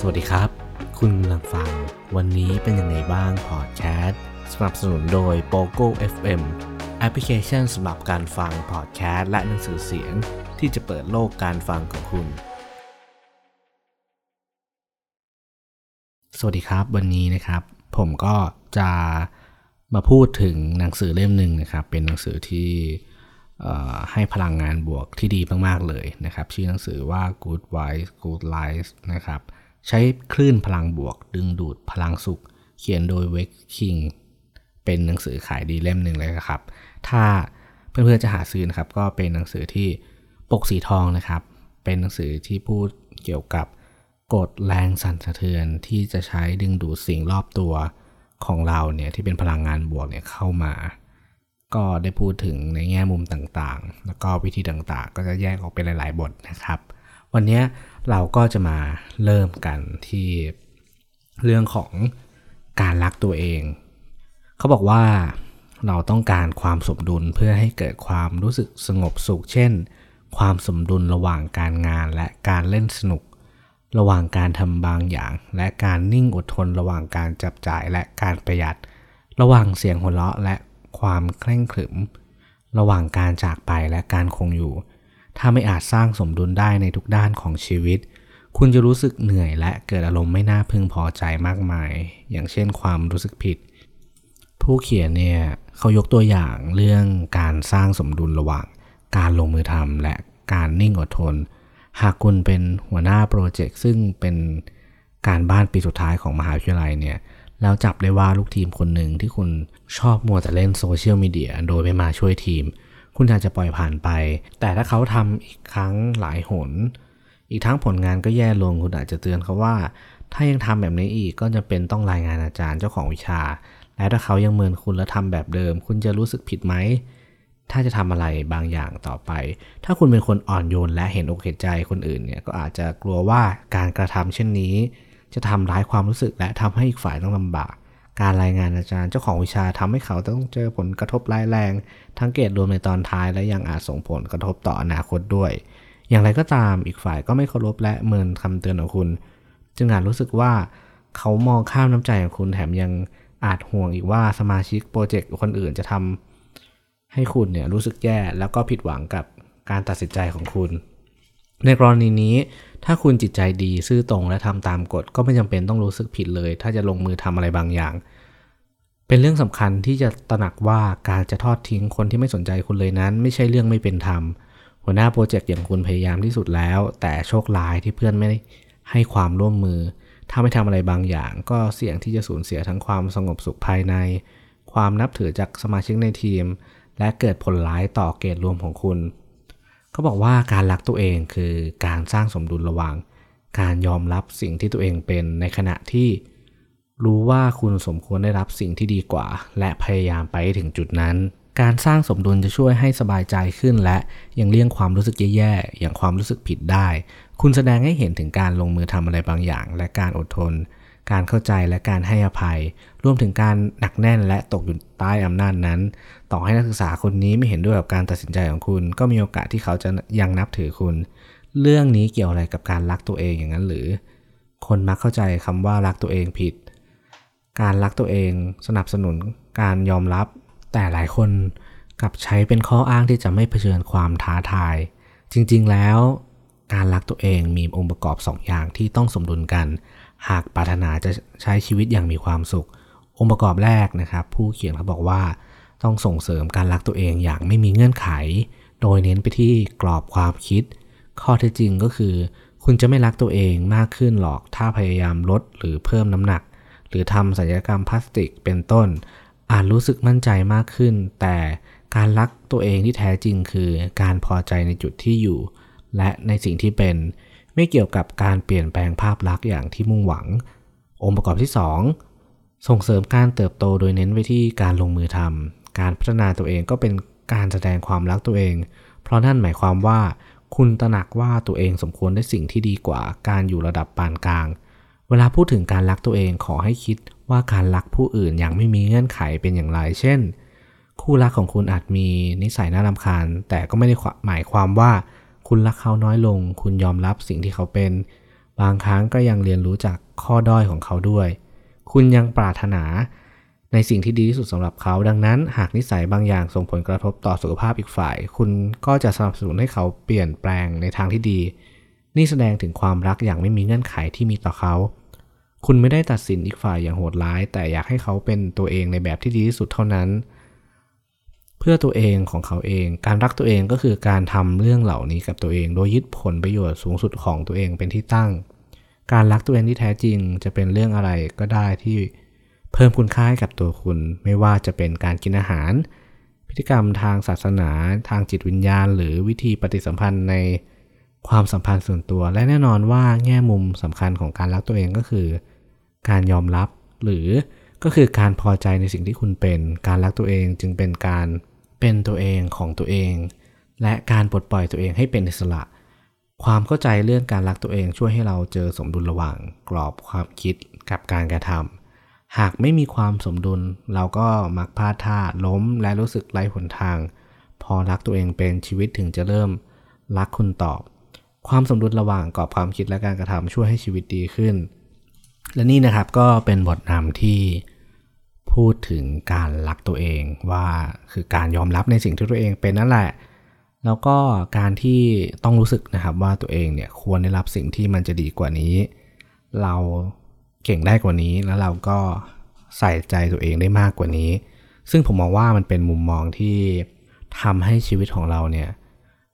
สวัสดีครับ คุณกำลังฟัง วันนี้เป็นยังไงบ้างพอดแคสต์สนับสนุนโดย POGO FM แอปพลิเคชันสำหรับการฟังพอดแคสต์และหนังสือเสียง ที่จะเปิดโลกการฟังของคุณ สวัสดีครับ วันนี้นะครับ ผมก็จะมาพูดถึงหนังสือเล่มหนึ่งนะครับ เป็นหนังสือที่ให้พลังงานบวกที่ดีมาก ๆ เลยนะครับ ชื่อหนังสือว่า Good Vibes Good Life นะครับ ใช้คลื่นพลังบวก ดึงดูดพลังสุข เขียนโดยเวกคิงเป็นหนังสือขายดีเล่มหนึ่งเลยครับ ถ้าเพื่อนๆจะหาซื้อนะครับ ก็เป็นหนังสือที่ปกสีทองนะครับ เป็นหนังสือที่พูดเกี่ยวกับกฎแรงสั่นสะเทือนที่จะใช้ดึงดูดสิ่งรอบตัวของเราเนี่ยที่เป็นพลังงานบวกเนี่ยเข้ามา ก็ได้พูดถึงในแง่มุมต่างๆ แล้วก็วิธีต่างๆ ก็จะแยกออกเป็นหลาย ๆ บทนะครับ วันนี้เราก็จะมาเริ่มกันที่เรื่องของการรักตัวเอง เขาบอกว่าเราต้องการความสมดุลเพื่อให้เกิดความรู้สึกสงบสุข เช่น ความสมดุลระหว่างการงานและการเล่นสนุก ระหว่างการทำบางอย่าง และการนิ่งอดทนระหว่างการจับจ่ายและการประหยัด ระหว่างเสียงหัวเราะและความเคร่งขรึม ระหว่างการจากไปและการคงอยู่ ถ้าไม่อาจสร้างสมดุลได้ในทุกด้านของชีวิต คุณจะรู้สึกเหนื่อยและเกิดอารมณ์ไม่น่าพึงพอใจมากมาย อย่างเช่นความรู้สึกผิด ผู้เขียนเนี่ยเขายกตัวอย่างเรื่องการสร้างสมดุลระหว่าง การลงมือทำและการนิ่งอดทน หากคุณเป็นหัวหน้าโปรเจกต์ซึ่งเป็นการบ้านปีสุดท้ายของมหาวิทยาลัยเนี่ยแล้วจับได้ว่าลูกทีมคนหนึ่งที่คุณชอบมัวแต่เล่นโซเชียลมีเดียโดยไม่มาช่วยทีม คุณอาจจะปล่อยผ่านไป แต่ถ้าเขาทำอีกครั้งหลายหน อีกทั้งผลงานก็แย่ลงคุณอาจจะเตือนเขาว่า ถ้ายังทำแบบนี้อีกก็จะเป็นต้องรายงานอาจารย์เจ้าของวิชา และถ้าเขายังเมินคุณและทำแบบเดิม คุณจะรู้สึกผิดไหมถ้าจะทำอะไรบางอย่างต่อไป ถ้าคุณเป็นคนอ่อนโยนและเห็นอกเห็นใจคนอื่นเนี่ย ก็อาจจะกลัวว่าการกระทำเช่นนี้ จะทำร้ายความรู้สึกและทำให้อีกฝ่ายต้องลำบาก การรายงานอาจารย์เจ้าของวิชาทำให้เขาต้องเจอผลกระทบร้ายแรง ทั้งเกรดรวมในตอนท้ายและยังอาจส่งผลกระทบต่ออนาคตด้วย อย่างไรก็ตามอีกฝ่ายก็ไม่เคารพและเมินคำเตือนของคุณ จึงอาจรู้สึกว่าเขามองข้ามน้ำใจของคุณแถมยังอาจห่วงอีกว่าสมาชิกโปรเจกต์คนอื่นจะทำให้คุณเนี่ยรู้สึกแย่แล้วก็ผิดหวังกับการตัดสินใจของคุณ ในกรณีนี้ถ้าคุณจิตใจดีซื่อตรงและทำตามกฎก็ไม่จำเป็นต้องรู้สึกผิดเลย ถ้าจะลงมือทำอะไรบางอย่าง เป็นเรื่องสำคัญที่จะตระหนักว่าการจะทอดทิ้งคนที่ไม่สนใจคุณเลยนั้น ไม่ใช่เรื่องไม่เป็นธรรมหัวหน้าโปรเจกต์อย่างคุณพยายามที่สุดแล้ว แต่โชคร้ายที่เพื่อนไม่ให้ความร่วมมือ ถ้าไม่ทำอะไรบางอย่าง ก็เสี่ยงที่จะสูญเสียทั้งความสงบสุขภายใน ความนับถือจากสมาชิกในทีม และเกิดผลร้ายต่อเกรดรวมของคุณ เขาบอกว่าการรักตัวเองคือการสร้างสมดุลระหว่าง การยอมรับสิ่งที่ตัวเองเป็นในขณะที่รู้ว่าคุณสมควรได้รับสิ่งที่ดีกว่า และพยายามไปถึงจุดนั้น การสร้างสมดุลจะช่วยให้สบายใจขึ้น และยังเลี่ยงความรู้สึกแย่ๆอย่างความรู้สึกผิดได้ คุณแสดงให้เห็นถึงการลงมือทำอะไรบางอย่าง และการอดทน การเข้าใจและการให้อภัย รวมถึงการหนักแน่นและตกอยู่ใต้อำนาจนั้น ต่อให้นักศึกษาคนนี้ไม่เห็นด้วยกับการตัดสินใจของคุณ ก็มีโอกาสที่เขาจะยังนับถือคุณ เรื่องนี้เกี่ยวอะไรกับการรักตัวเองอย่างนั้นหรือ คนมักเข้าใจคำว่ารักตัวเองผิด การรักตัวเองสนับสนุนการยอมรับ แต่หลายคนกับใช้เป็นข้ออ้างที่จะไม่เผชิญความท้าทาย จริงๆแล้วการรักตัวเองมีองค์ประกอบ2ออย่างที่ต้องสมดุลกัน หากปรารถนาจะใช้ชีวิตอย่างมีความสุข องค์ประกอบแรกนะครับ ผู้เขียนเขาบอกว่าต้องส่งเสริมการรักตัวเองอย่างไม่มีเงื่อนไข โดยเน้นไปที่กรอบความคิด ข้อเท็จจริงก็คือ คุณจะไม่รักตัวเองมากขึ้นหรอกถ้าพยายามลดหรือเพิ่มน้ำหนัก หรือทำศัลยกรรมพลาสติกเป็นต้น อาจรู้สึกมั่นใจมากขึ้น แต่การรักตัวเองที่แท้จริงคือ การพอใจในจุดที่อยู่ และในสิ่งที่เป็น ไม่เกี่ยวกับการเปลี่ยนแปลงภาพลักษณ์อย่างที่มุ่งหวัง องค์ประกอบที่ 2 ส่งเสริมการเติบโตโดยเน้นไปที่การลงมือทำการพัฒนาตัวเองก็เป็นการแสดงความรักตัวเอง เพราะนั่นหมายความว่าคุณตระหนักว่าตัวเองสมควรได้สิ่งที่ดีกว่าการอยู่ระดับปานกลาง เวลาพูดถึงการรักตัวเองขอให้คิดว่าการรักผู้อื่นอย่างไม่มีเงื่อนไขเป็นอย่างไร เช่น คู่รักของคุณอาจมีนิสัยน่ารำคาญ แต่ก็ไม่ได้หมายความว่า คุณรักเขาน้อยลง คุณยอมรับสิ่งที่เขาเป็น บางครั้งก็ยังเรียนรู้จากข้อด้อยของเขาด้วย คุณยังปรารถนาในสิ่งที่ดีที่สุดสำหรับเขา ดังนั้นหากนิสัยบางอย่างส่งผลกระทบต่อสุขภาพอีกฝ่าย คุณก็จะสนับสนุนให้เขาเปลี่ยนแปลงในทางที่ดี นี่แสดงถึงความรักอย่างไม่มีเงื่อนไขที่มีต่อเขา คุณไม่ได้ตัดสินอีกฝ่ายอย่างโหดร้าย แต่อยากให้เขาเป็นตัวเองในแบบที่ดีที่สุดเท่านั้น เพื่อตัวเองของเขาเอง การรักตัวเองก็คือการทำเรื่องเหล่านี้กับตัวเอง โดยยึดผลประโยชน์สูงสุดของตัวเองเป็นที่ตั้ง การรักตัวเองที่แท้จริงจะเป็นเรื่องอะไรก็ได้ที่เพิ่มคุณค่าให้กับตัวคุณ ไม่ว่าจะเป็นการกินอาหาร พฤติกรรมทางศาสนา ทางจิตวิญญาณ หรือวิธีปฏิสัมพันธ์ในความสัมพันธ์ส่วนตัว และแน่นอนว่าแง่มุมสำคัญของการรักตัวเองก็คือ การยอมรับหรือ ก็คือการพอใจในสิ่งที่คุณเป็น การรักตัวเองจึงเป็นการเป็นตัวเองของตัวเอง และการปลดปล่อยตัวเองให้เป็นอิสระ ความเข้าใจเรื่องการรักตัวเองช่วยให้เราเจอสมดุลระหว่างกรอบความคิดกับการกระทำหากไม่มีความสมดุลเราก็มักพลาดท่าล้มและรู้สึกไร้หนทาง พอรักตัวเองเป็นชีวิตถึงจะเริ่มรักคุณตอบ ความสมดุลระหว่างกรอบความคิดและการกระทำช่วยให้ชีวิตดีขึ้น และนี่นะครับก็เป็นบทนำที่พูดถึงการรักตัวเองว่าคือการยอมรับในสิ่งที่ตัวเองเป็นนั่นแหละ แล้วก็การที่ต้องรู้สึกนะครับว่าตัวเองเนี่ยควรได้รับสิ่งที่มันจะดีกว่านี้ เราเก่งได้กว่านี้แล้วเราก็ใส่ใจตัวเองได้มากกว่านี้ ซึ่งผมมองว่ามันเป็นมุมมองที่ทำให้ชีวิตของเราเนี่ย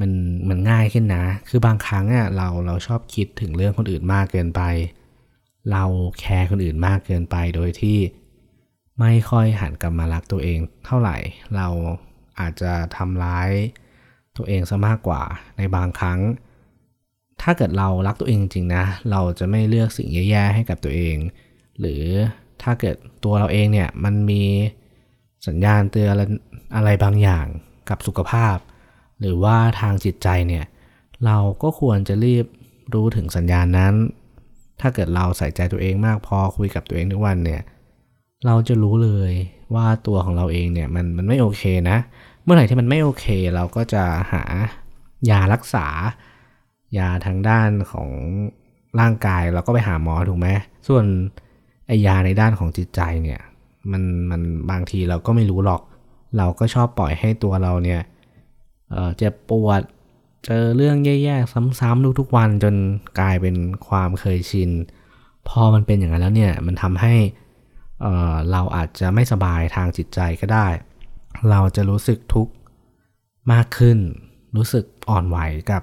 มันมันง่ายขึ้นนะ คือบางครั้งอะเราเราชอบคิดถึงเรื่องคนอื่นมากเกินไป เราแคร์คนอื่นมากเกินไปโดยที่ไม่ค่อยหันกลับมารักตัวเองเท่าไหร่ เราอาจจะทำร้ายตัวเองซะมากกว่าในบางครั้ง ถ้าเกิดเรารักตัวเองจริงๆนะ เราจะไม่เลือกสิ่งแย่ๆให้กับตัวเอง หรือถ้าเกิดตัวเราเองเนี่ยมันมีสัญญาณเตือนอะไรบางอย่างกับสุขภาพ หรือว่าทางจิตใจเนี่ย เราก็ควรจะรีบรู้ถึงสัญญาณนั้น ถ้าเกิดเราใส่ใจตัวเองมากพอคุยกับตัวเองทุกวันเนี่ย เราจะรู้เลยว่าตัวของเราเองเนี่ยมันมันไม่โอเคนะ เมื่อไหร่ที่มันไม่โอเค เราก็จะหายารักษา ยาทางด้านของร่างกายเราก็ไปหาหมอถูกไหมส่วนไอยาในด้านของจิตใจเนี่ยมันมันบางทีเราก็ไม่รู้หรอก เราก็ชอบปล่อยให้ตัวเราเนี่ยเออเจ็บปวด เจอเรื่องแย่ๆซ้ำๆทุกๆวันจนกลายเป็นความเคยชิน พอมันเป็นอย่างนั้นแล้วเนี่ยมันทำให้เเราอาจจะไม่สบายทางจิตใจก็ได้ เราจะรู้สึกทุกข์มากขึ้น รู้สึกอ่อนไหวกับ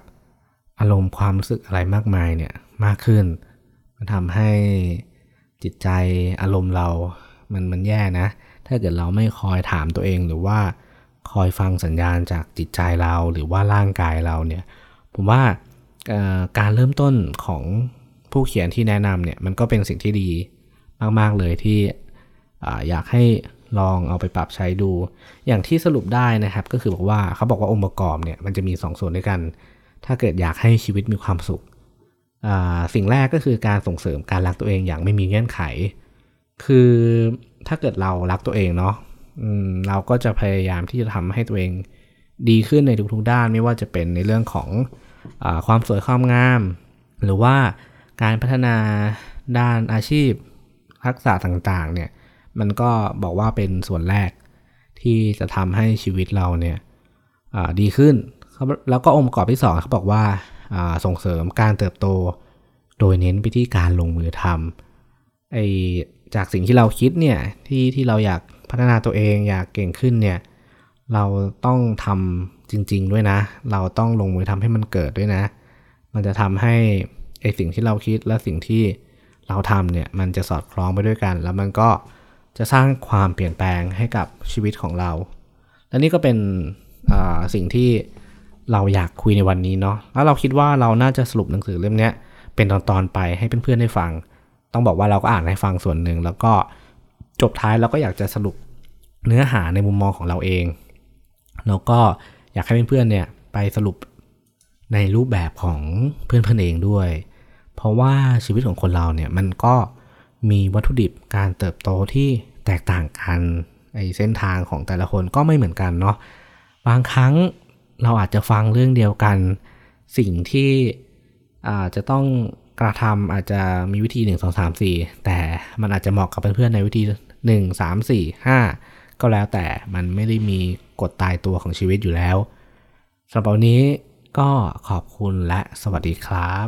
อารมณ์ความรู้สึกอะไรมากมายเนี่ยมากขึ้น มันทำให้จิตใจอารมณ์เรามันมันแย่นะ ถ้าเกิดเราไม่คอยถามตัวเองหรือว่า คอยฟังสัญญาณจากจิตใจเราหรือว่าร่างกายเราเนี่ยผมว่าการเริ่มต้นของผู้เขียนที่แนะนำเนี่ยมันก็เป็นสิ่งที่ดีมาก ๆ เลยที่อยากให้ลองเอาไปปรับใช้ดู อย่างที่สรุปได้นะครับก็คือบอกว่าเขาบอกว่าองค์ประกอบเนี่ยมันจะมี 2ส่วนด้วยกัน ถ้าเกิดอยากให้ชีวิตมีความสุข สิ่งแรกก็คือการส่งเสริมการรักตัวเองอย่างไม่มีเงื่อนไข คือถ้าเกิดเรารักตัวเองเนาะ เราก็จะพยายามที่จะทำให้ตัวเองดีขึ้นในทุกๆด้านไม่ว่าจะเป็นในเรื่องของอความสวยความงาม หรือว่าการพัฒนาด้านอาชีพทักษะต่างๆเนี่ยมันก็บอกว่าเป็นส่วนแรกที่จะทำให้ชีวิตเราเนี่ยดีขึ้น แล้วก็องค์ประกอบที่2เขาบอกว่าส่งเสริมการเติบโต โดยเน้นไปที่การลงมือทำไอจากสิ่งที่เราคิดเนี่ยที่ที่เราอยาก พัฒนาตัวเองอยากเก่งขึ้นเนี่ยเราต้องทำจริง ๆ ด้วยนะ เราต้องลงมือทำให้มันเกิดด้วยนะ มันจะทำให้ไอสิ่งที่เราคิดและสิ่งที่เราทำเนี่ยมันจะสอดคล้องไปด้วยกัน แล้วมันก็จะสร้างความเปลี่ยนแปลงให้กับชีวิตของเรา และนี่ก็เป็นสิ่งที่เราอยากคุยในวันนี้เนาะแล้วเราคิดว่าเราน่าจะสรุปหนังสือเล่มนี้เป็นตอนๆไปให้เพื่อนๆได้ฟัง ต้องบอกว่าเราก็อ่านให้ฟังส่วนหนึ่งแล้วก็ จบท้ายเราก็อยากจะสรุปเนื้อหาในมุมมองของเราเอง แล้วก็อยากให้เพื่อนๆเนี่ยไปสรุปในรูปแบบของเพื่อนๆเองด้วย เพราะว่าชีวิตของคนเราเนี่ยมันก็มีวัตถุดิบการเติบโตที่แตกต่างกันไอเส้นทางของแต่ละคนก็ไม่เหมือนกันเนาะบางครั้งเราอาจจะฟังเรื่องเดียวกัน สิ่งที่อาจจะต้องกระทำอาจจะมีวิธี 1 2 3 4 แต่มันอาจจะเหมาะกับเพื่อนๆในวิธี 1 3 4 5 ก็แล้วแต่มันไม่ได้มีกฎตายตัวของชีวิตอยู่แล้วสำหรับวันนี้ก็ขอบคุณและสวัสดีครับ